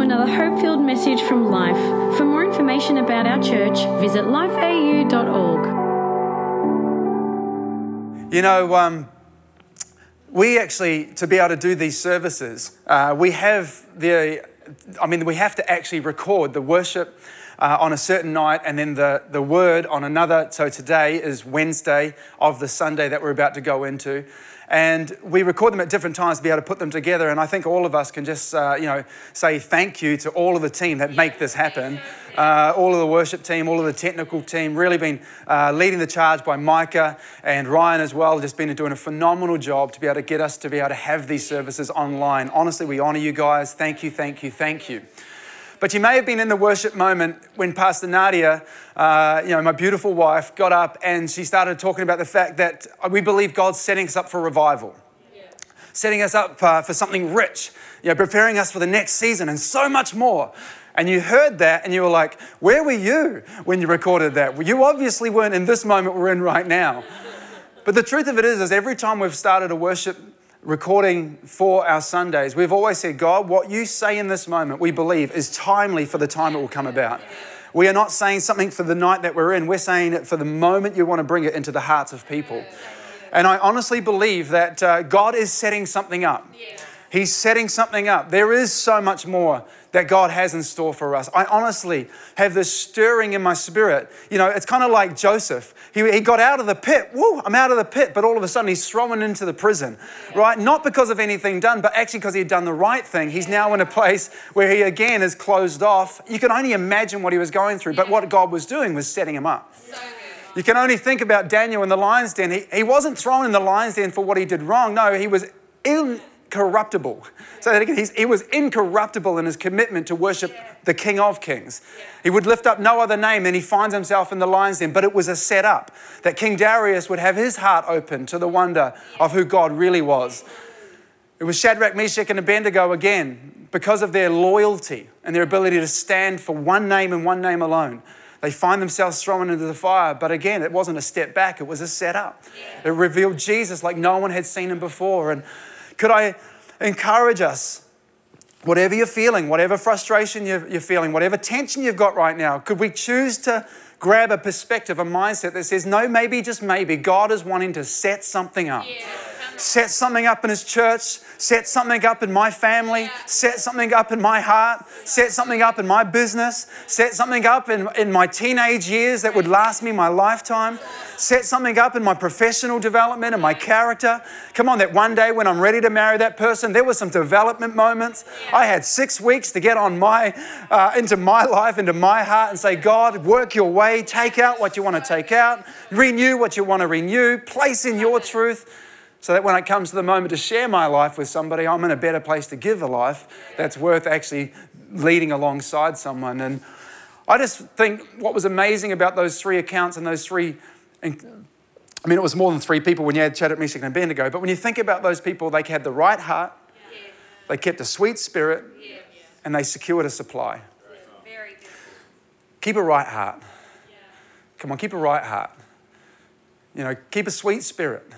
another hope filled message from Life. For more information about our church, visit lifeau.org. You know, um, we actually, to be able to do these services, uh, we have the, I mean, we have to actually record the worship uh, on a certain night and then the, the word on another. So today is Wednesday of the Sunday that we're about to go into. And we record them at different times to be able to put them together. And I think all of us can just, uh, you know, say thank you to all of the team that make this happen. Uh, all of the worship team, all of the technical team, really been uh, leading the charge by Micah and Ryan as well. Just been doing a phenomenal job to be able to get us to be able to have these services online. Honestly, we honor you guys. Thank you, thank you, thank you. But you may have been in the worship moment when Pastor Nadia, uh, you know, my beautiful wife, got up and she started talking about the fact that we believe God's setting us up for revival, setting us up uh, for something rich, you know, preparing us for the next season and so much more. And you heard that and you were like, where were you when you recorded that? Well, you obviously weren't in this moment we're in right now. But the truth of it is, is every time we've started a worship recording for our Sundays, we've always said, God, what you say in this moment, we believe, is timely for the time it will come about. We are not saying something for the night that we're in, we're saying it for the moment you want to bring it into the hearts of people. And I honestly believe that uh, God is setting something up. He's setting something up. There is so much more that God has in store for us. I honestly have this stirring in my spirit. You know, it's kind of like Joseph. He, he got out of the pit. Woo, I'm out of the pit. But all of a sudden, he's thrown into the prison, right? Not because of anything done, but actually because he had done the right thing. He's now in a place where he again is closed off. You can only imagine what he was going through. But what God was doing was setting him up. You can only think about Daniel in the lion's den. He, he wasn't thrown in the lion's den for what he did wrong. No, he was in, incorruptible. So that again, he was incorruptible in his commitment to worship the King of Kings. He would lift up no other name, and he finds himself in the lion's den. But it was a setup that King Darius would have his heart open to the wonder of who God really was. It was Shadrach, Meshach, and Abednego again, because of their loyalty and their ability to stand for one name and one name alone. They find themselves thrown into the fire. But again, it wasn't a step back, it was a setup. It revealed Jesus like no one had seen him before. And could I encourage us? Whatever you're feeling, whatever frustration you're, feeling, whatever tension you've got right now, could we choose to grab a perspective, a mindset that says, no, maybe, just maybe, God is wanting to set something up. Yeah set something up in his church, set something up in my family, set something up in my heart, set something up in my business, set something up in, in my teenage years that would last me my lifetime, set something up in my professional development and my character. Come on, that one day when I'm ready to marry that person, there were some development moments. I had six weeks to get on my, uh, into my life, into my heart and say, God, work your way, take out what you want to take out, renew what you want to renew, place in your truth so that when it comes to the moment to share my life with somebody, I'm in a better place to give a life that's worth actually leading alongside someone. And I just think what was amazing about those three accounts and those three, I mean, it was more than three people when you had Shadrach, Meshach, and Abednego, but when you think about those people, they had the right heart, they kept a sweet spirit, and they secured a supply. Keep a right heart. Come on, keep a right heart. You know, keep a sweet spirit.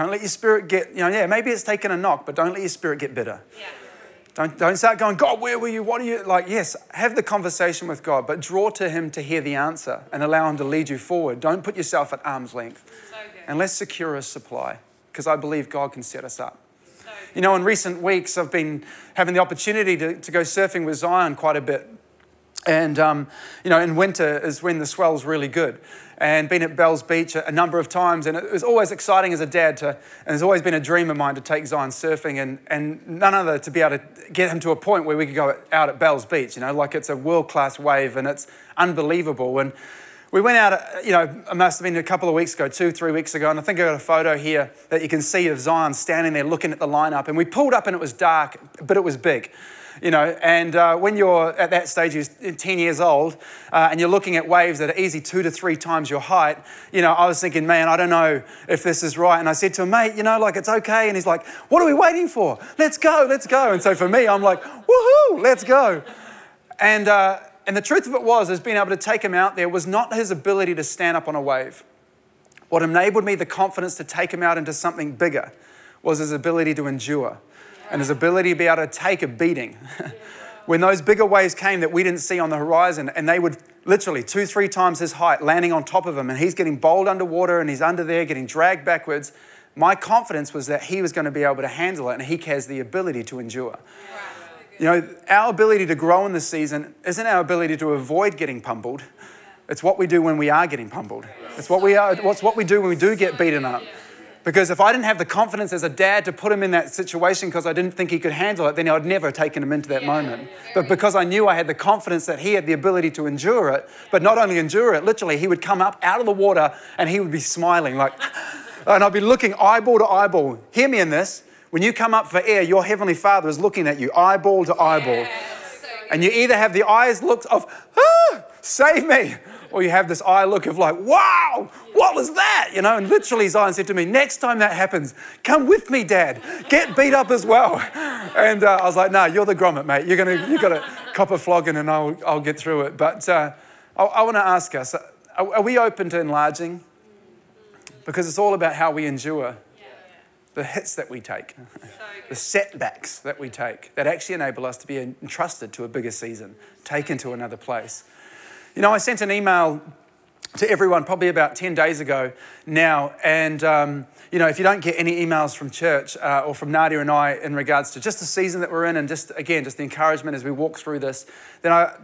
Don't let your spirit get, you know, yeah, maybe it's taken a knock, but don't let your spirit get bitter. Yeah. Don't, don't start going, God, where were you? What are you? Like, yes, have the conversation with God, but draw to Him to hear the answer and allow Him to lead you forward. Don't put yourself at arm's length. So and let's secure a supply because I believe God can set us up. So you know, in recent weeks, I've been having the opportunity to, to go surfing with Zion quite a bit. And, um, you know, in winter is when the swell's really good and been at Bells Beach a, number of times. And it was always exciting as a dad to, and it's always been a dream of mine to take Zion surfing and, and none other to be able to get him to a point where we could go out at Bells Beach, you know, like it's a world class wave and it's unbelievable. And we went out, you know, it must have been a couple of weeks ago, two, three weeks ago, and I think I got a photo here that you can see of Zion standing there looking at the lineup. And we pulled up and it was dark, but it was big you know, and uh, when you're at that stage, you're 10 years old, uh, and you're looking at waves that are easy two to three times your height, you know, I was thinking, man, I don't know if this is right. And I said to him, mate, you know, like it's okay. And he's like, what are we waiting for? Let's go, let's go. And so for me, I'm like, woohoo, let's go. And, uh, and the truth of it was, is being able to take him out there was not his ability to stand up on a wave. What enabled me the confidence to take him out into something bigger was his ability to endure and his ability to be able to take a beating when those bigger waves came that we didn't see on the horizon, and they would literally two, three times his height landing on top of him, and he's getting bowled underwater and he's under there getting dragged backwards. My confidence was that he was going to be able to handle it, and he has the ability to endure. You know, our ability to grow in this season isn't our ability to avoid getting pummeled. It's what we do when we are getting pummeled. It's what we are, what's what we do when we do get beaten up. Because if I didn't have the confidence as a dad to put him in that situation because I didn't think he could handle it, then I'd never have taken him into that moment. But because I knew I had the confidence that he had the ability to endure it, but not only endure it, literally, he would come up out of the water and he would be smiling like, and I'd be looking eyeball to eyeball. Hear me in this. When you come up for air, your Heavenly Father is looking at you eyeball to eyeball. And you either have the eyes looked of, ah, save me, or you have this eye look of like, wow, what was that? You know, and literally Zion said to me, next time that happens, come with me, Dad. Get beat up as well. And uh, I was like, no, you're the grommet, mate. You're gonna, you've got to cop a flogging and I'll, I'll get through it. But uh, I, I want to ask us, are, are we open to enlarging? Because it's all about how we endure the hits that we take, the setbacks that we take that actually enable us to be entrusted to a bigger season, taken to another place. You know, I sent an email to everyone probably about 10 days ago now, and um, you know, if you don't get any emails from church uh, or from Nadia and I in regards to just the season that we're in and just, again, just the encouragement as we walk through this, then I,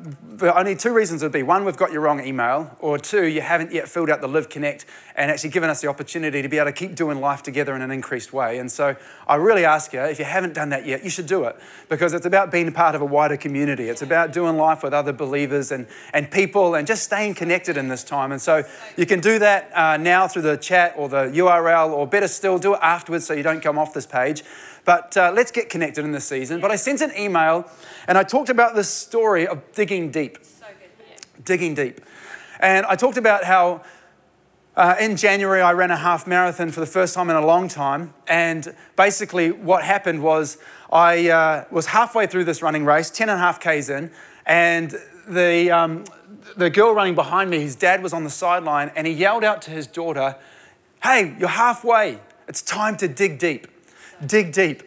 only two reasons would be one, we've got your wrong email, or two, you haven't yet filled out the Live Connect and actually given us the opportunity to be able to keep doing life together in an increased way. And so I really ask you, if you haven't done that yet, you should do it because it's about being part of a wider community. It's about doing life with other believers and, and people and just staying connected in this time. And so you can do that uh, now through the chat or the URL, or better still, do it afterwards so you don't come off this page. But uh, let's get connected in this season. But I sent an email and I talked about this story of digging deep. So good, yeah. Digging deep. And I talked about how uh, in January I ran a half marathon for the first time in a long time. And basically, what happened was I uh, was halfway through this running race, 10 and a half Ks in, and the, um, the girl running behind me, his dad was on the sideline, and he yelled out to his daughter, Hey, you're halfway. It's time to dig deep dig deep.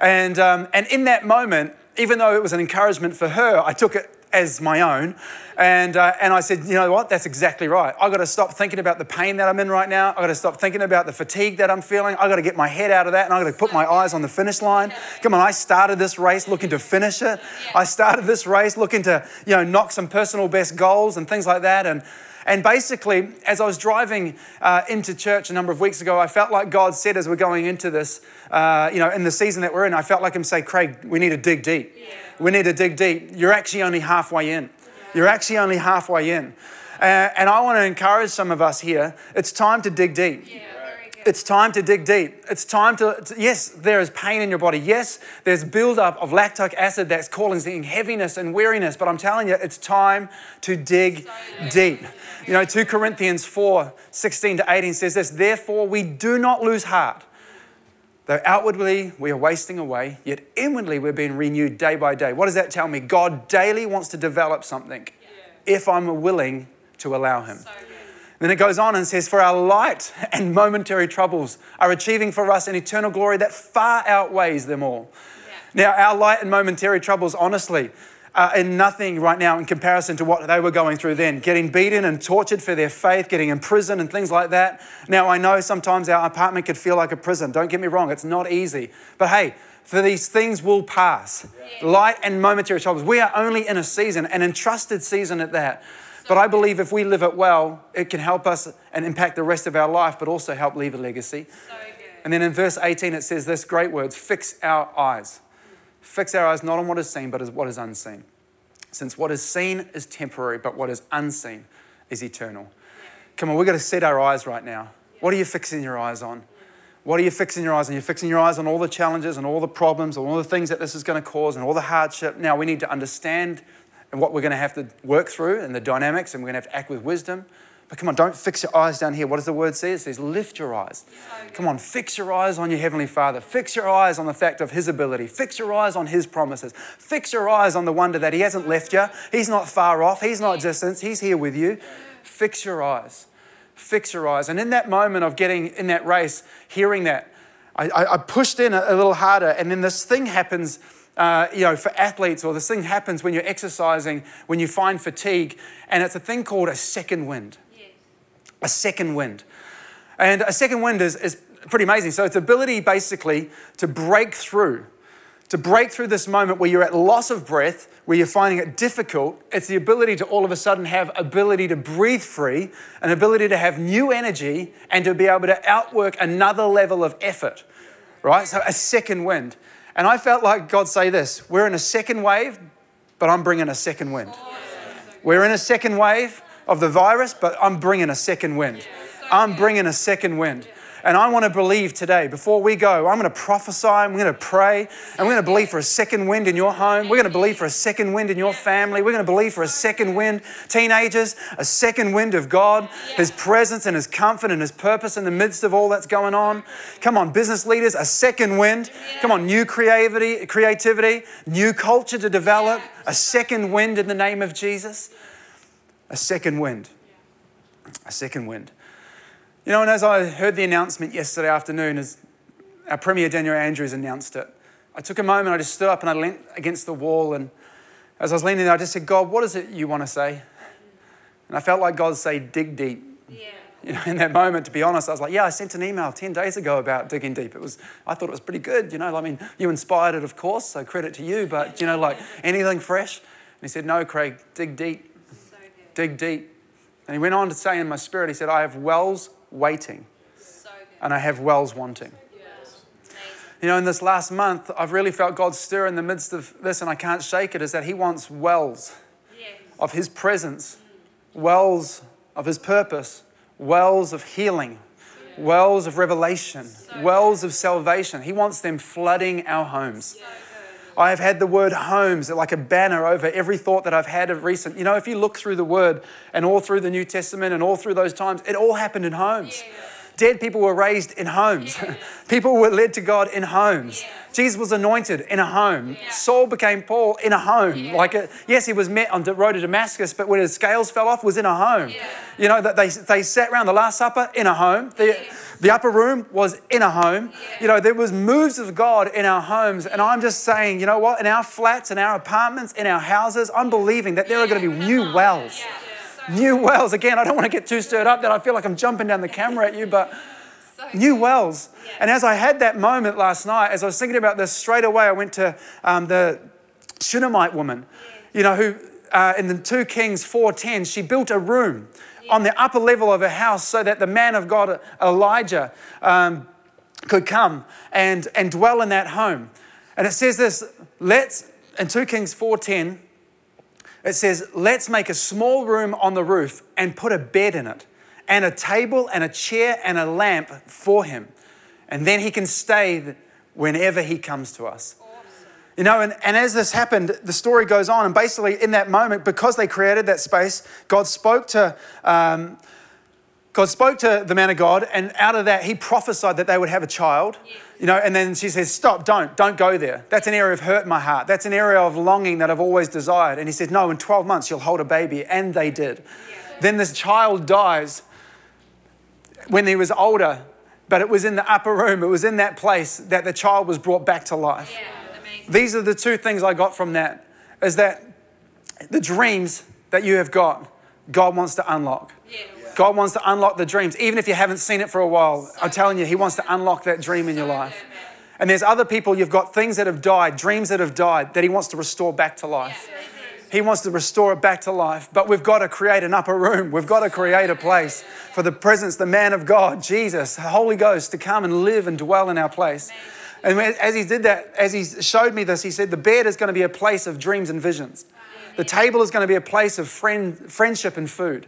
And, um, and in that moment, even though it was an encouragement for her, I took it as my own. And, uh, and I said, you know what? That's exactly right. I've got to stop thinking about the pain that I'm in right now. I've got to stop thinking about the fatigue that I'm feeling. I've got to get my head out of that and I've got to put my eyes on the finish line. Come on, I started this race looking to finish it. I started this race looking to, you know, knock some personal best goals and things like that. And, and basically, as I was driving uh, into church a number of weeks ago, I felt like God said as we're going into this, uh, you know, in the season that we're in, I felt like Him say, Craig, we need to dig deep. Yeah. We need to dig deep. You're actually only halfway in. You're actually only halfway in. Uh, and I want to encourage some of us here. It's time to dig deep. Yeah. It's time to dig deep. It's time to, to, yes, there is pain in your body. Yes, there's buildup of lactic acid that's causing heaviness and weariness. But I'm telling you, it's time to dig deep. You know, 2 Corinthians 4 16 to 18 says this Therefore, we do not lose heart. Though outwardly we are wasting away, yet inwardly we're being renewed day by day. What does that tell me? God daily wants to develop something if I'm willing to allow Him. Then it goes on and says, For our light and momentary troubles are achieving for us an eternal glory that far outweighs them all. Yeah. Now, our light and momentary troubles, honestly, are in nothing right now in comparison to what they were going through then. Getting beaten and tortured for their faith, getting imprisoned and things like that. Now, I know sometimes our apartment could feel like a prison. Don't get me wrong, it's not easy. But hey, for these things will pass. Yeah. Light and momentary troubles. We are only in a season, an entrusted season at that. But I believe if we live it well, it can help us and impact the rest of our life, but also help leave a legacy. So and then in verse 18, it says this great words fix our eyes. Fix our eyes not on what is seen, but on what is unseen. Since what is seen is temporary, but what is unseen is eternal. Come on, we've got to set our eyes right now. What are you fixing your eyes on? What are you fixing your eyes on? You're fixing your eyes on all the challenges and all the problems and all the things that this is going to cause and all the hardship. Now we need to understand and what we're going to have to work through and the dynamics, and we're going to have to act with wisdom. But come on, don't fix your eyes down here. What does the word say? It says, lift your eyes. Come on, fix your eyes on your Heavenly Father. Fix your eyes on the fact of His ability. Fix your eyes on His promises. Fix your eyes on the wonder that He hasn't left you. He's not far off. He's not distant. He's here with you. Fix your eyes. Fix your eyes. And in that moment of getting in that race, hearing that, I, I, pushed in a, a little harder, and then this thing happens. Uh, you know, for athletes, or this thing happens when you're exercising, when you find fatigue, and it's a thing called a second wind. Yes. A second wind. And a second wind is, is pretty amazing. So it's ability basically to break through, to break through this moment where you're at loss of breath, where you're finding it difficult. It's the ability to all of a sudden have ability to breathe free, an ability to have new energy, and to be able to outwork another level of effort. Right? So a second wind. And I felt like God say this: We're in a second wave, but I'm bringing a second wind. We're in a second wave of the virus, but I'm bringing a second wind. I'm bringing a second wind. And I want to believe today, before we go, I'm going to prophesy, I'm going to pray, and we're going to believe for a second wind in your home. We're going to believe for a second wind in your family. We're going to believe for a second wind, teenagers, a second wind of God, His presence and His comfort and His purpose in the midst of all that's going on. Come on, business leaders, a second wind. Come on, new creativity, creativity, new culture to develop, a second wind in the name of Jesus. A second wind. A second wind. You know, and as I heard the announcement yesterday afternoon, as our Premier Daniel Andrews announced it, I took a moment, I just stood up and I leant against the wall. And as I was leaning there, I just said, God, what is it you want to say? And I felt like God say, dig deep. Yeah. You know, in that moment, to be honest, I was like, yeah, I sent an email 10 days ago about digging deep. It was, I thought it was pretty good. You know, I mean, you inspired it, of course, so credit to you, but, you know, like anything fresh? And he said, no, Craig, dig deep. So dig deep. And he went on to say in my spirit, he said, I have wells waiting, so and I have wells wanting. You know, in this last month, I've really felt God stir in the midst of this, and I can't shake it, is that He wants wells yes. of His presence, mm. wells of His purpose, wells of healing, yeah. wells of revelation, so wells of salvation. He wants them flooding our homes. Yeah. I have had the word homes like a banner over every thought that I've had of recent. You know, if you look through the word and all through the New Testament and all through those times, it all happened in homes. Yeah. Dead people were raised in homes. Yeah. people were led to God in homes. Yeah. Jesus was anointed in a home. Saul became Paul in a home. Like, a, yes, he was met on the road to Damascus, but when his scales fell off, was in a home. You know, that they, they sat around the Last Supper in a home. The, the upper room was in a home. You know, there was moves of God in our homes. And I'm just saying, you know what? In our flats, in our apartments, in our houses, I'm believing that there are going to be new wells. New wells. Again, I don't want to get too stirred up that I feel like I'm jumping down the camera at you, but new wells. And as I had that moment last night, as I was thinking about this, straight away I went to um, the Shunammite woman, you know, who uh, in the 2 Kings 4.10, she built a room on the upper level of her house so that the man of God, Elijah, um, could come and, and dwell in that home. And it says this, let's, in 2 Kings 4.10, it says, let's make a small room on the roof and put a bed in it, and a table and a chair and a lamp for him. And then he can stay whenever he comes to us. You know, and, and as this happened, the story goes on. And basically, in that moment, because they created that space, God spoke to. Um, God spoke to the man of God, and out of that, he prophesied that they would have a child. You know, and then she says, Stop, don't, don't go there. That's an area of hurt in my heart. That's an area of longing that I've always desired. And he said, No, in 12 months, you'll hold a baby. And they did. Yeah. Then this child dies when he was older, but it was in the upper room, it was in that place that the child was brought back to life. Yeah. These are the two things I got from that is that the dreams that you have got, God wants to unlock. God wants to unlock the dreams, even if you haven't seen it for a while. I'm telling you, He wants to unlock that dream in your life. And there's other people, you've got things that have died, dreams that have died, that He wants to restore back to life. He wants to restore it back to life. But we've got to create an upper room. We've got to create a place for the presence, the man of God, Jesus, Holy Ghost, to come and live and dwell in our place. And as he did that, as he showed me this, he said, The bed is going to be a place of dreams and visions. The table is going to be a place of friend, friendship and food.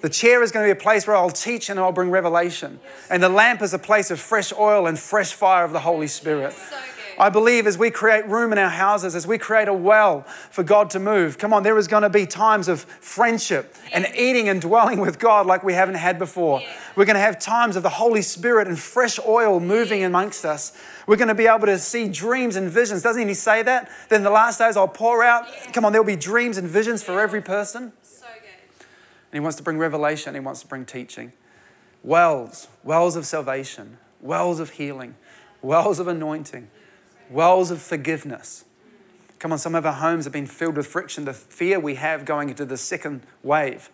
The chair is going to be a place where I'll teach and I'll bring revelation. And the lamp is a place of fresh oil and fresh fire of the Holy Spirit. I believe as we create room in our houses, as we create a well for God to move, come on, there is going to be times of friendship and eating and dwelling with God like we haven't had before. We're going to have times of the Holy Spirit and fresh oil moving amongst us. We're going to be able to see dreams and visions. Doesn't he say that? Then the last days I'll pour out. Come on, there'll be dreams and visions for every person. And he wants to bring revelation, he wants to bring teaching. Wells, wells of salvation, wells of healing, wells of anointing, wells of forgiveness. Come on, some of our homes have been filled with friction. The fear we have going into the second wave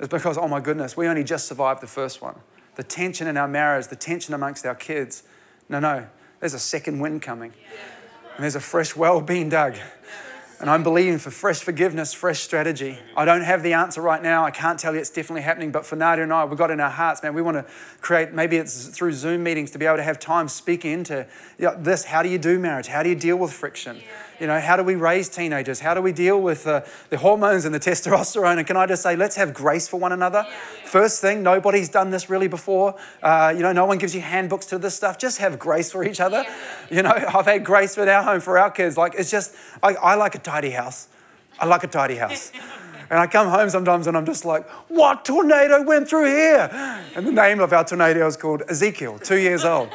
is because, oh my goodness, we only just survived the first one. The tension in our marriage, the tension amongst our kids. No, no, there's a second wind coming. And there's a fresh well being dug. And I'm believing for fresh forgiveness, fresh strategy. I don't have the answer right now. I can't tell you it's definitely happening, but for Nadia and I, we've got in our hearts, man, we want to create, maybe it's through Zoom meetings to be able to have time speaking into you know, this. How do you do marriage? How do you deal with friction? Yeah. You know, how do we raise teenagers? How do we deal with uh, the hormones and the testosterone? And can I just say, let's have grace for one another. Yeah. First thing, nobody's done this really before. Uh, you know, no one gives you handbooks to this stuff. Just have grace for each other. Yeah. You know, I've had grace for our home for our kids. Like, it's just, I, I like a tidy house. I like a tidy house. And I come home sometimes and I'm just like, what tornado went through here? And the name of our tornado is called Ezekiel, two years old.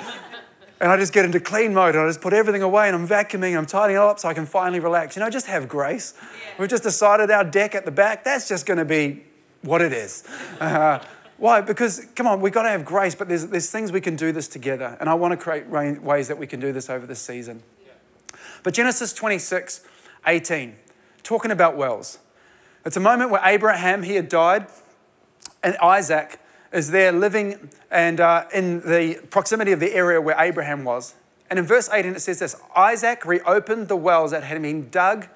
And I just get into clean mode and I just put everything away and I'm vacuuming and I'm tidying it up so I can finally relax. You know, just have grace. Yeah. We've just decided our deck at the back, that's just going to be what it is. Uh, why? Because, come on, we've got to have grace, but there's, there's things we can do this together. And I want to create ways that we can do this over this season. Yeah. But Genesis 26, 18, talking about wells. It's a moment where Abraham, he had died, and Isaac, is there living and uh, in the proximity of the area where Abraham was. And in verse 18, it says this Isaac reopened the wells that had been dug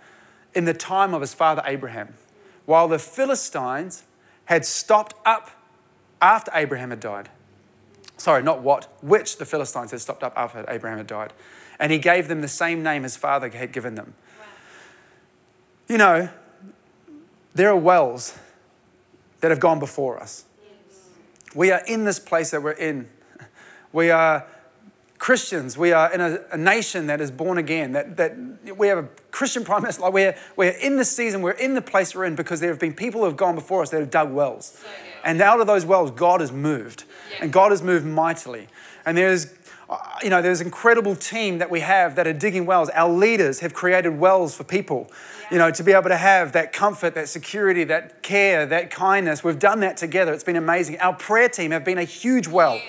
in the time of his father Abraham, while the Philistines had stopped up after Abraham had died. Sorry, not what, which the Philistines had stopped up after Abraham had died. And he gave them the same name his father had given them. Wow. You know, there are wells that have gone before us. We are in this place that we're in. We are Christians. We are in a, a, nation that is born again, that, that we have a Christian prime minister. Like we're, we're in this season, we're in the place we're in because there have been people who have gone before us that have dug wells. And out of those wells, God has moved. And God has moved mightily. And there's you know, there's an incredible team that we have that are digging wells. Our leaders have created wells for people you know, to be able to have that comfort, that security, that care, that kindness. We've done that together. It's been amazing. Our prayer team have been a huge well.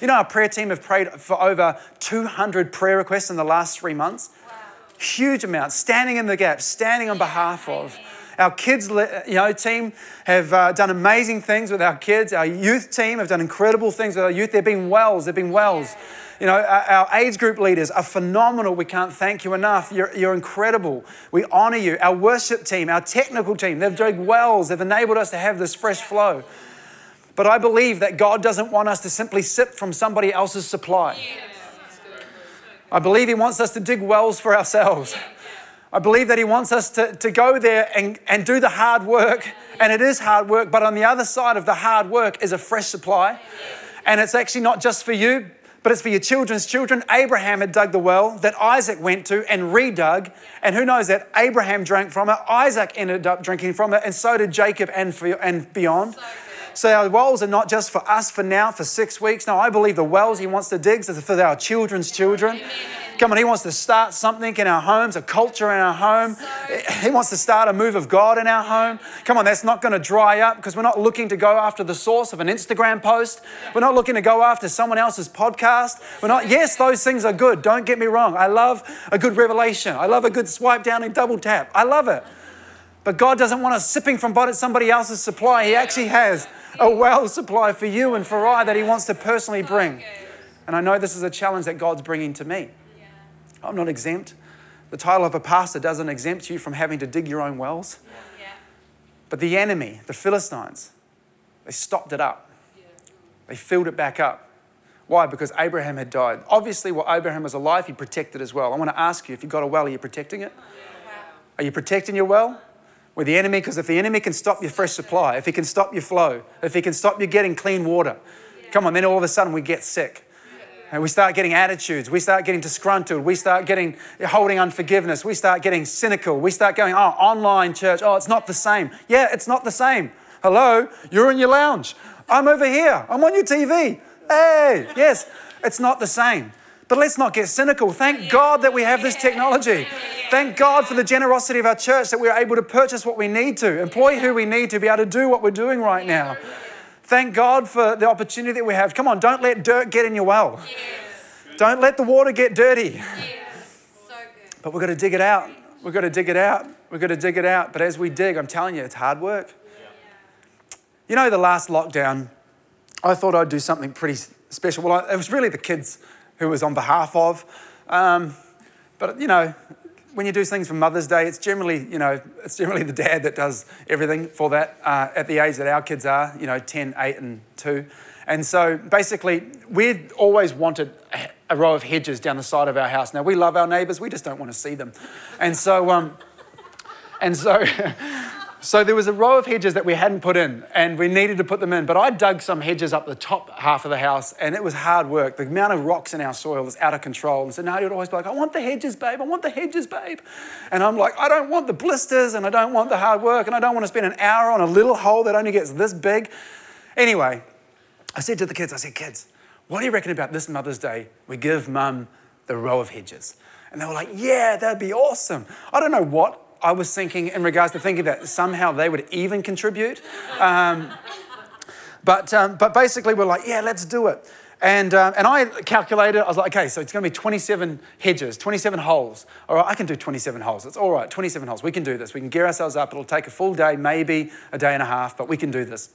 You know, our prayer team have prayed for over 200 prayer requests in the last three months. Wow. Huge amounts, standing in the gap, standing on behalf of. Our kids, you know, team have uh, done amazing things with our kids. Our youth team have done incredible things with our youth. They've been wells. They've been wells. You know, our age group leaders are phenomenal. We can't thank you enough. You're, you're incredible. We honor you. Our worship team, our technical team, they've dug wells. They've enabled us to have this fresh flow. But I believe that God doesn't want us to simply sip from somebody else's supply. I believe He wants us to dig wells for ourselves. I believe that He wants us to, to go there and, and do the hard work. And it is hard work, but on the other side of the hard work is a fresh supply. And it's actually not just for you, but it's for your children's children. Abraham had dug the well that Isaac went to and redug. And who knows that Abraham drank from it, Isaac ended up drinking from it, and so did Jacob and, and beyond. So so our wells are not just for us for now, for six weeks. No, I believe the wells He wants to dig is for our children's children. Come on, He wants to start something in our homes, a culture in our home. He wants to start a move of God in our home. Come on, that's not going to dry up because we're not looking to go after the source of an Instagram post. We're not looking to go after someone else's podcast. We're not, yes, those things are good. Don't get me wrong. I love a good revelation. I love a good swipe down and double tap. I love it. But God doesn't want us sipping from somebody else's supply. He actually has a well supply for you and for I that He wants to personally bring. And I know this is a challenge that God's bringing to me. I'm not exempt. The title of a pastor doesn't exempt you from having to dig your own wells. But the enemy, the Philistines, they stopped it up. They filled it back up. Why? Because Abraham had died. Obviously, while Abraham was alive, he protected as well. I want to ask you if you've got a well, are you protecting it? Are you protecting your well? With the enemy, because if the enemy can stop your fresh supply, if he can stop your flow, if he can stop you getting clean water, come on, then all of a sudden we get sick. And we start getting attitudes. We start getting disgruntled. We start getting holding unforgiveness. We start getting cynical. We start going, oh, online church, oh, it's not the same. Yeah, it's not the same. Hello, you're in your lounge. I'm over here. I'm on your TV. Hey, yes, it's not the same. But let's not get cynical. Thank God that we have this technology. Thank God for the generosity of our church that we're able to purchase what we need to, employ who we need to be able to do what we're doing right now. Thank God for the opportunity that we have. Come on, don't let dirt get in your well. Don't let the water get dirty. Yeah. So good. But we've got to dig it out. We've got to dig it out. We've got to dig it out. But as we dig, I'm telling you, it's hard work. You know, the last lockdown, I thought I'd do something pretty special. Well, it was really the kids who was on behalf of. Um, but, you know, when you do things for Mother's Day, it's generally, you know, it's generally the dad that does everything for that uh, at the age that our kids are, you know, 10, 8, and 2. And so basically, we'd always wanted a row of hedges down the side of our house. Now, we love our neighbours, we just don't want to see them. And so, um, and so, so there was a row of hedges that we hadn't put in, and we needed to put them in. But I dug some hedges up the top half of the house, and it was hard work. The amount of rocks in our soil was out of control. And so Nadia would always be like, I want the hedges, babe, I want the hedges, babe. And I'm like, I don't want the blisters, and I don't want the hard work, and I don't want to spend an hour on a little hole that only gets this big. Anyway, I said to the kids, I said, kids, what do you reckon about this Mother's Day? We give mum the row of hedges. And they were like, yeah, that'd be awesome. I don't know what I was thinking in regards to thinking that somehow they would even contribute. Um, but, um, but basically, we're like, yeah, let's do it. And, um, and I calculated, I was like, okay, so it's going to be 27 hedges, 27 holes. All right, I can do 27 holes. It's all right, 27 holes. We can do this. We can gear ourselves up. It'll take a full day, maybe a day and a half, but we can do this.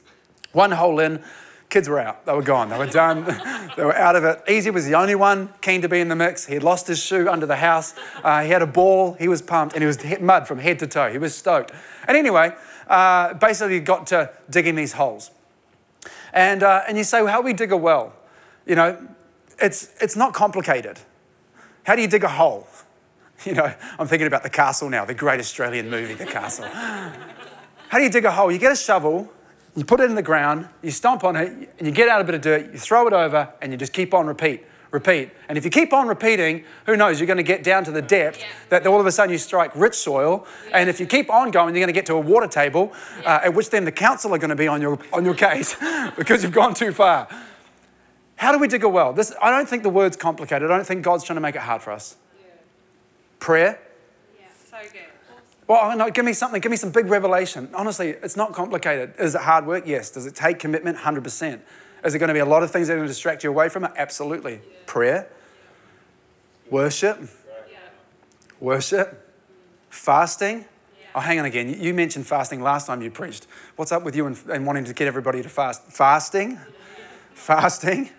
One hole in, kids were out. They were gone. They were done. they were out of it. Easy was the only one keen to be in the mix. He had lost his shoe under the house. Uh, he had a ball. He was pumped, and he was mud from head to toe. He was stoked. And anyway, uh, basically got to digging these holes. And, uh, and you say, well, how do we dig a well? You know, it's, it's not complicated. How do you dig a hole? You know, I'm thinking about The Castle now, the great Australian movie, The Castle. How do you dig a hole? You get a shovel, you put it in the ground, you stomp on it, and you get out a bit of dirt, you throw it over, and you just keep on repeat, repeat. And if you keep on repeating, who knows, you're going to get down to the depth that all of a sudden you strike rich soil. And if you keep on going, you're going to get to a water table, uh, at which then the council are going to be on your, on your case because you've gone too far. How do we dig a well? This, I don't think the word's complicated. I don't think God's trying to make it hard for us. Prayer. Yeah. So good. Well, no, give me something. Give me some big revelation. Honestly, it's not complicated. Is it hard work? Yes. Does it take commitment? 100%. Is there going to be a lot of things that are going to distract you away from it? Absolutely. Prayer. Worship. Worship. Fasting. Oh, hang on again. You mentioned fasting last time you preached. What's up with you and, and wanting to get everybody to fast? Fasting. Fasting.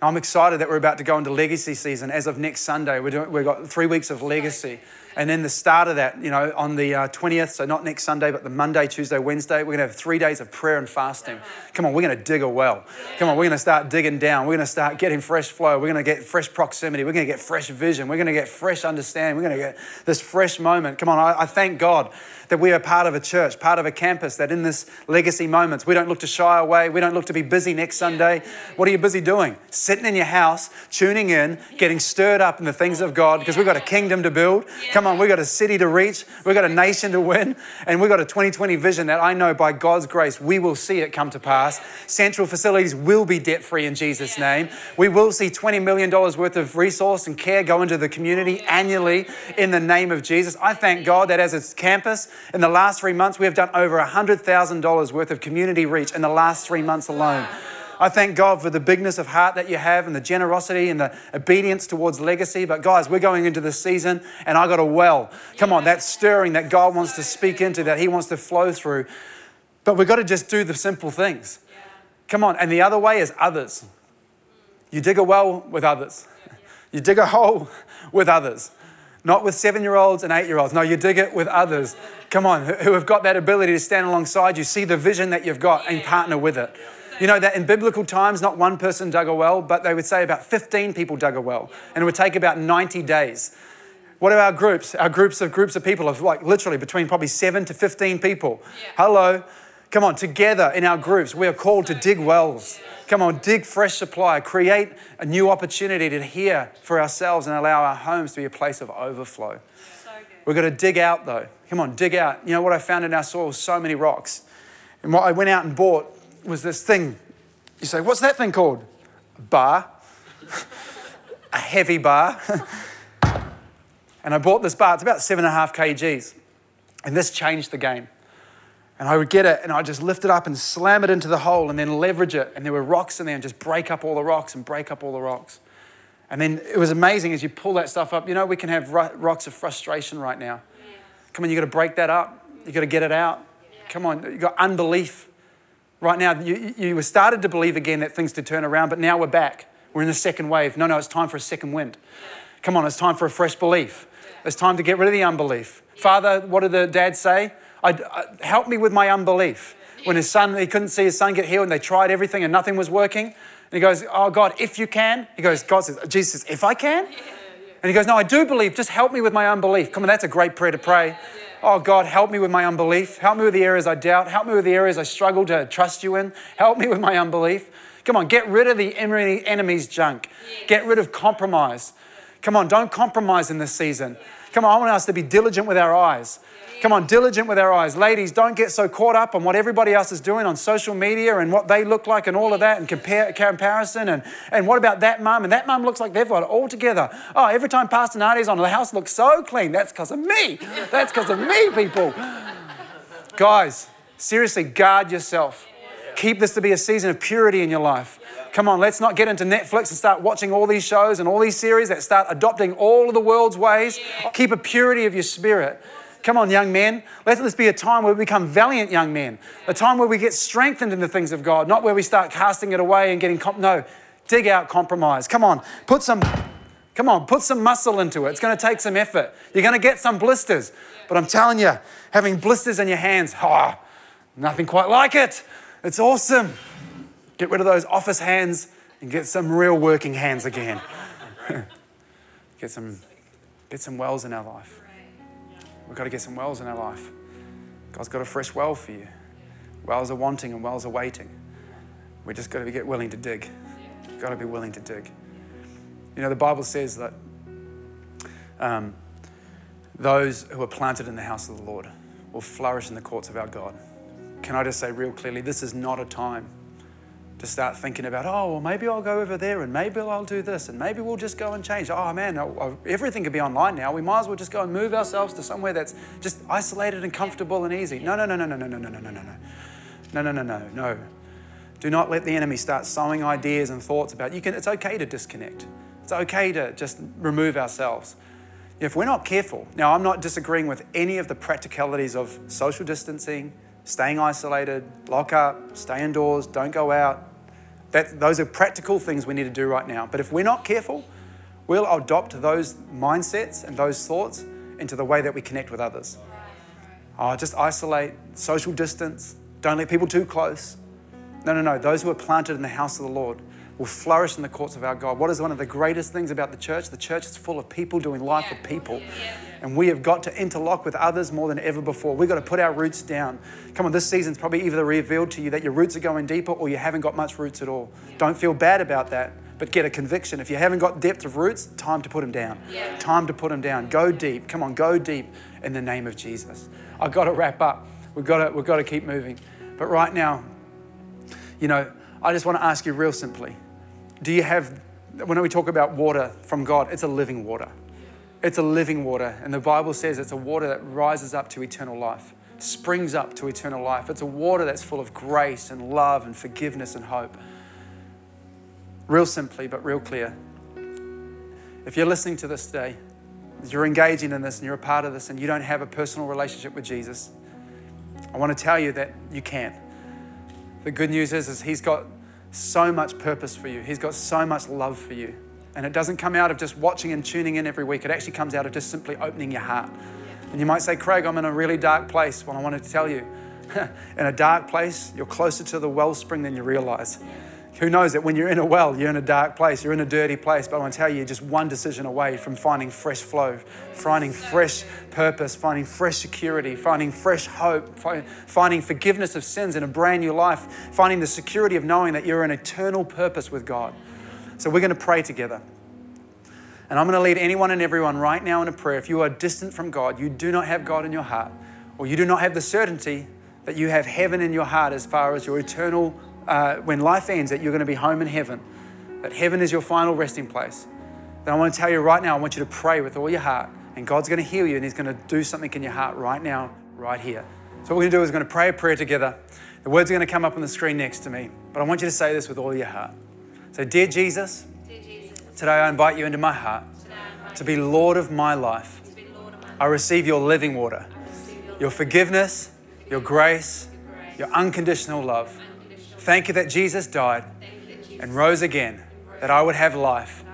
I'm excited that we're about to go into legacy season. As of next Sunday, we're doing, we've got three weeks of legacy. And then the start of that, you know, on the uh, 20th, so not next Sunday, but the Monday, Tuesday, Wednesday, we're going to have three days of prayer and fasting. Come on, we're going to dig a well. Come on, we're going to start digging down. We're going to start getting fresh flow. We're going to get fresh proximity. We're going to get fresh vision. We're going to get fresh understanding. We're going to get this fresh moment. Come on, I, I thank God that we are part of a church, part of a campus, that in this legacy moments, we don't look to shy away. We don't look to be busy next Sunday. What are you busy doing? Sitting in your house, tuning in, getting stirred up in the things of God because we've got a kingdom to build. Come on, we've got a city to reach. We've got a nation to win. And we've got a 2020 vision that I know by God's grace, we will see it come to pass. Central facilities will be debt free in Jesus' name. We will see $20 million worth of resource and care go into the community oh, annually in the name of Jesus. I thank God that as a campus, in the last three months, we have done over $100,000 worth of community reach in the last three months alone. I thank God for the bigness of heart that you have and the generosity and the obedience towards legacy. But guys, we're going into this season and I got a well. Come on, that stirring that God wants to speak into, that He wants to flow through. But we've got to just do the simple things. Come on. And the other way is others. You dig a well with others, you dig a hole with others. Not with seven year olds and eight year olds. No, you dig it with others. Come on, who have got that ability to stand alongside you, see the vision that you've got, and partner with it. You know that in biblical times, not one person dug a well, but they would say about 15 people dug a well. And it would take about 90 days. What are our groups? Our groups of groups of people of like literally between probably seven to 15 people. Hello. Come on, together in our groups, we are called to dig wells. Come on, dig fresh supply, create a new opportunity to hear for ourselves and allow our homes to be a place of overflow. We've got to dig out though. Come on, dig out. You know what I found in our soil? So many rocks. And what I went out and bought was this thing. You say, what's that thing called? A bar. a heavy bar. and I bought this bar. It's about seven and a half kgs. And this changed the game. And I would get it and I'd just lift it up and slam it into the hole and then leverage it. And there were rocks in there and just break up all the rocks and break up all the rocks. And then it was amazing as you pull that stuff up. You know, we can have rocks of frustration right now. Come on, you got to break that up. You got to get it out. Come on, you got unbelief. Right now, you, you started to believe again that things to turn around, but now we're back. We're in the second wave. No, no, it's time for a second wind. Come on, it's time for a fresh belief. It's time to get rid of the unbelief. Father, what did the dad say? I, I, uh, help me with my unbelief. When his son, he couldn't see his son get healed, and they tried everything and nothing was working. And he goes, Oh God, if you can. He goes, God says, Jesus says, if I can. And he goes, No, I do believe. Just help me with my unbelief. Come on, that's a great prayer to pray. Oh God, help me with my unbelief. Help me with the areas I doubt. Help me with the areas I struggle to trust you in. Help me with my unbelief. Come on, get rid of the enemy's junk. Get rid of compromise. Come on, don't compromise in this season. Come on, I want us to be diligent with our eyes. Come on, diligent with our eyes. Ladies, don't get so caught up on what everybody else is doing on social media and what they look like and all of that and compare comparison. And, and what about that mum? And that mum looks like they've got it all together. Oh, every time Pastor Nadi's on, the house looks so clean. That's because of me. That's because of me, people. Guys, seriously, guard yourself. Keep this to be a season of purity in your life. Come on, let's not get into Netflix and start watching all these shows and all these series that start adopting all of the world's ways. Keep a purity of your spirit. Come on, young men. Let this be a time where we become valiant young men. A time where we get strengthened in the things of God, not where we start casting it away and getting, comp- no, dig out compromise. Come on, put some, come on, put some muscle into it. It's going to take some effort. You're going to get some blisters. But I'm telling you, having blisters in your hands, oh, nothing quite like it. It's awesome. Get rid of those office hands and get some real working hands again. get some, get some wells in our life. We've got to get some wells in our life. God's got a fresh well for you. Wells are wanting and wells are waiting. We just got to get willing to dig. Got to be willing to dig. You know, the Bible says that um, those who are planted in the house of the Lord will flourish in the courts of our God. Can I just say real clearly, this is not a time to start thinking about, oh, well, maybe I'll go over there and maybe I'll do this and maybe we'll just go and change. Oh, man, everything can be online now. We might as well just go and move ourselves to somewhere that's just isolated and comfortable and easy. No, no, no, no, no, no, no, no, no, no, no. No, no, no, no, no. No. Do not let the enemy start sowing ideas and thoughts about you can it's okay to disconnect. It's okay to just remove ourselves. If we're not careful, now I'm not disagreeing with any of the practicalities of social distancing, staying isolated, lock up, stay indoors, don't go out, that, those are practical things we need to do right now. But if we're not careful, we'll adopt those mindsets and those thoughts into the way that we connect with others. Oh, just isolate, social distance, don't let people too close. No, no, no. Those who are planted in the house of the Lord will flourish in the courts of our God. What is one of the greatest things about the church? The church is full of people doing life yeah. with people. Yeah. And we have got to interlock with others more than ever before. We've got to put our roots down. Come on, this season's probably either revealed to you that your roots are going deeper or you haven't got much roots at all. Yeah. Don't feel bad about that, but get a conviction. If you haven't got depth of roots, time to put them down. Time to put them down. Go deep. Come on, go deep in the name of Jesus. I've got to wrap up. We've got to, we've got to keep moving. But right now, you know, I just want to ask you real simply do you have, when we talk about water from God, it's a living water. It's a living water. And the Bible says it's a water that rises up to eternal life, springs up to eternal life. It's a water that's full of grace and love and forgiveness and hope. Real simply, but real clear. If you're listening to this today, you're engaging in this and you're a part of this and you don't have a personal relationship with Jesus, I want to tell you that you can. The good news is, is He's got so much purpose for you. He's got so much love for you. And it doesn't come out of just watching and tuning in every week. It actually comes out of just simply opening your heart. And you might say, Craig, I'm in a really dark place. Well, I wanted to tell you, in a dark place, you're closer to the wellspring than you realize. Who knows that when you're in a well, you're in a dark place, you're in a dirty place, but I want to tell you, you're just one decision away from finding fresh flow, finding fresh purpose, finding fresh security, finding fresh hope, finding forgiveness of sins in a brand new life, finding the security of knowing that you're an eternal purpose with God. So we're going to pray together. And I'm going to lead anyone and everyone right now in a prayer. If you are distant from God, you do not have God in your heart, or you do not have the certainty that you have heaven in your heart as far as your eternal uh, when life ends, that you're going to be home in heaven, that heaven is your final resting place, then I want to tell you right now, I want you to pray with all your heart, and God's going to heal you, and He's going to do something in your heart right now, right here. So, what we're going to do is we're going to pray a prayer together. The words are going to come up on the screen next to me, but I want you to say this with all your heart. So, Dear Jesus, Today I invite you into my heart to be Lord of my life. I receive your living water, your forgiveness, your grace, your unconditional love. Thank you that Jesus died and rose again, that I would have life.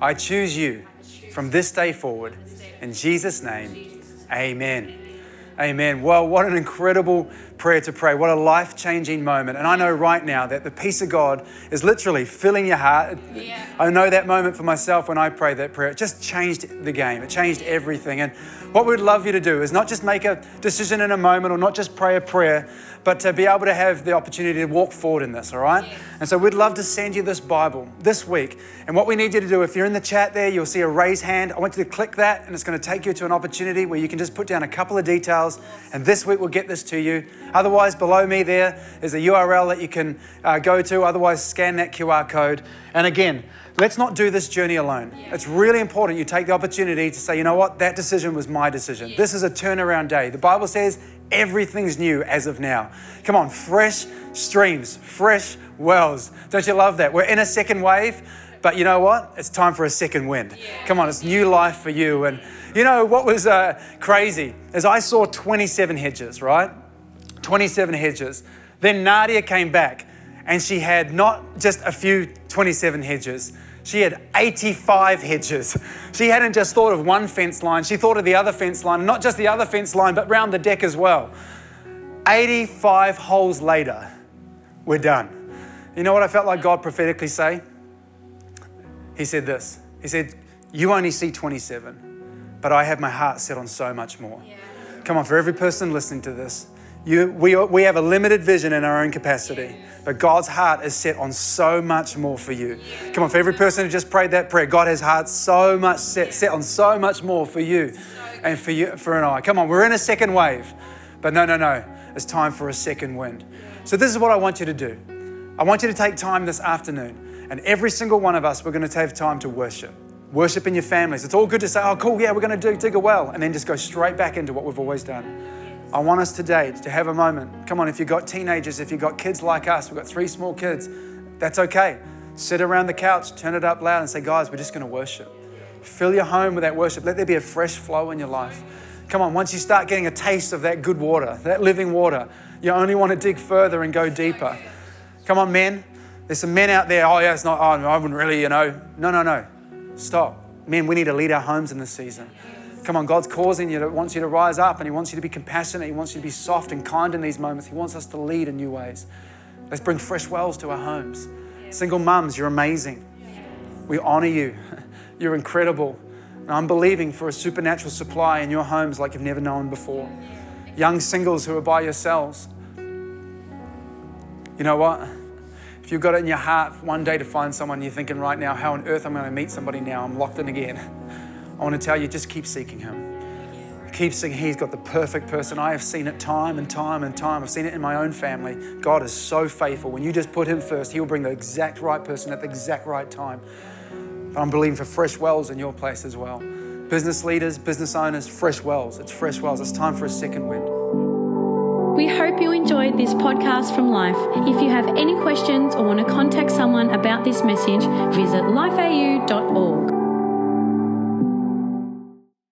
I choose you from this day forward. In Jesus' name, amen. Amen. Well, what an incredible prayer to pray. What a life changing moment. And I know right now that the peace of God is literally filling your heart. Yeah. I know that moment for myself when I prayed that prayer. It just changed the game, it changed everything. And what we'd love you to do is not just make a decision in a moment or not just pray a prayer, but to be able to have the opportunity to walk forward in this, all right? And so we'd love to send you this Bible this week. And what we need you to do, if you're in the chat there, you'll see a raise hand. I want you to click that, and it's going to take you to an opportunity where you can just put down a couple of details. And this week we'll get this to you. Otherwise, below me there is a URL that you can uh, go to. Otherwise, scan that QR code. And again, let's not do this journey alone. Yeah. It's really important you take the opportunity to say, you know what, that decision was my decision. Yeah. This is a turnaround day. The Bible says everything's new as of now. Come on, fresh streams, fresh wells. Don't you love that? We're in a second wave, but you know what? It's time for a second wind. Yeah. Come on, it's new life for you. And you know what was uh, crazy is I saw 27 hedges, right? 27 hedges. Then Nadia came back and she had not just a few 27 hedges. She had 85 hedges. She hadn't just thought of one fence line, she thought of the other fence line, not just the other fence line, but round the deck as well. 85 holes later, we're done. You know what I felt like God prophetically say? He said this He said, You only see 27, but I have my heart set on so much more. Yeah. Come on, for every person listening to this, you, we, we have a limited vision in our own capacity, but God's heart is set on so much more for you. Come on, for every person who just prayed that prayer, God has heart so much set, set on so much more for you and for you for an I. Come on, we're in a second wave, but no, no, no, it's time for a second wind. So this is what I want you to do. I want you to take time this afternoon, and every single one of us, we're going to take time to worship. Worship in your families. It's all good to say, oh, cool, yeah, we're going to do dig a well, and then just go straight back into what we've always done. I want us today to have a moment. Come on, if you've got teenagers, if you've got kids like us, we've got three small kids, that's okay. Sit around the couch, turn it up loud, and say, guys, we're just going to worship. Fill your home with that worship. Let there be a fresh flow in your life. Come on, once you start getting a taste of that good water, that living water, you only want to dig further and go deeper. Come on, men. There's some men out there, oh, yeah, it's not, oh, I wouldn't really, you know. No, no, no. Stop. Men, we need to lead our homes in this season. Come on, God's causing you to, wants you to rise up and He wants you to be compassionate. He wants you to be soft and kind in these moments. He wants us to lead in new ways. Let's bring fresh wells to our homes. Single mums, you're amazing. We honor you. You're incredible. And I'm believing for a supernatural supply in your homes like you've never known before. Young singles who are by yourselves. You know what? If you've got it in your heart one day to find someone, you're thinking right now, how on earth am I going to meet somebody now? I'm locked in again. I want to tell you, just keep seeking Him. Keep seeking. He's got the perfect person. I have seen it time and time and time. I've seen it in my own family. God is so faithful. When you just put Him first, He will bring the exact right person at the exact right time. I'm believing for fresh wells in your place as well. Business leaders, business owners, fresh wells. It's fresh wells. It's time for a second wind. We hope you enjoyed this podcast from Life. If you have any questions or want to contact someone about this message, visit lifeau.org.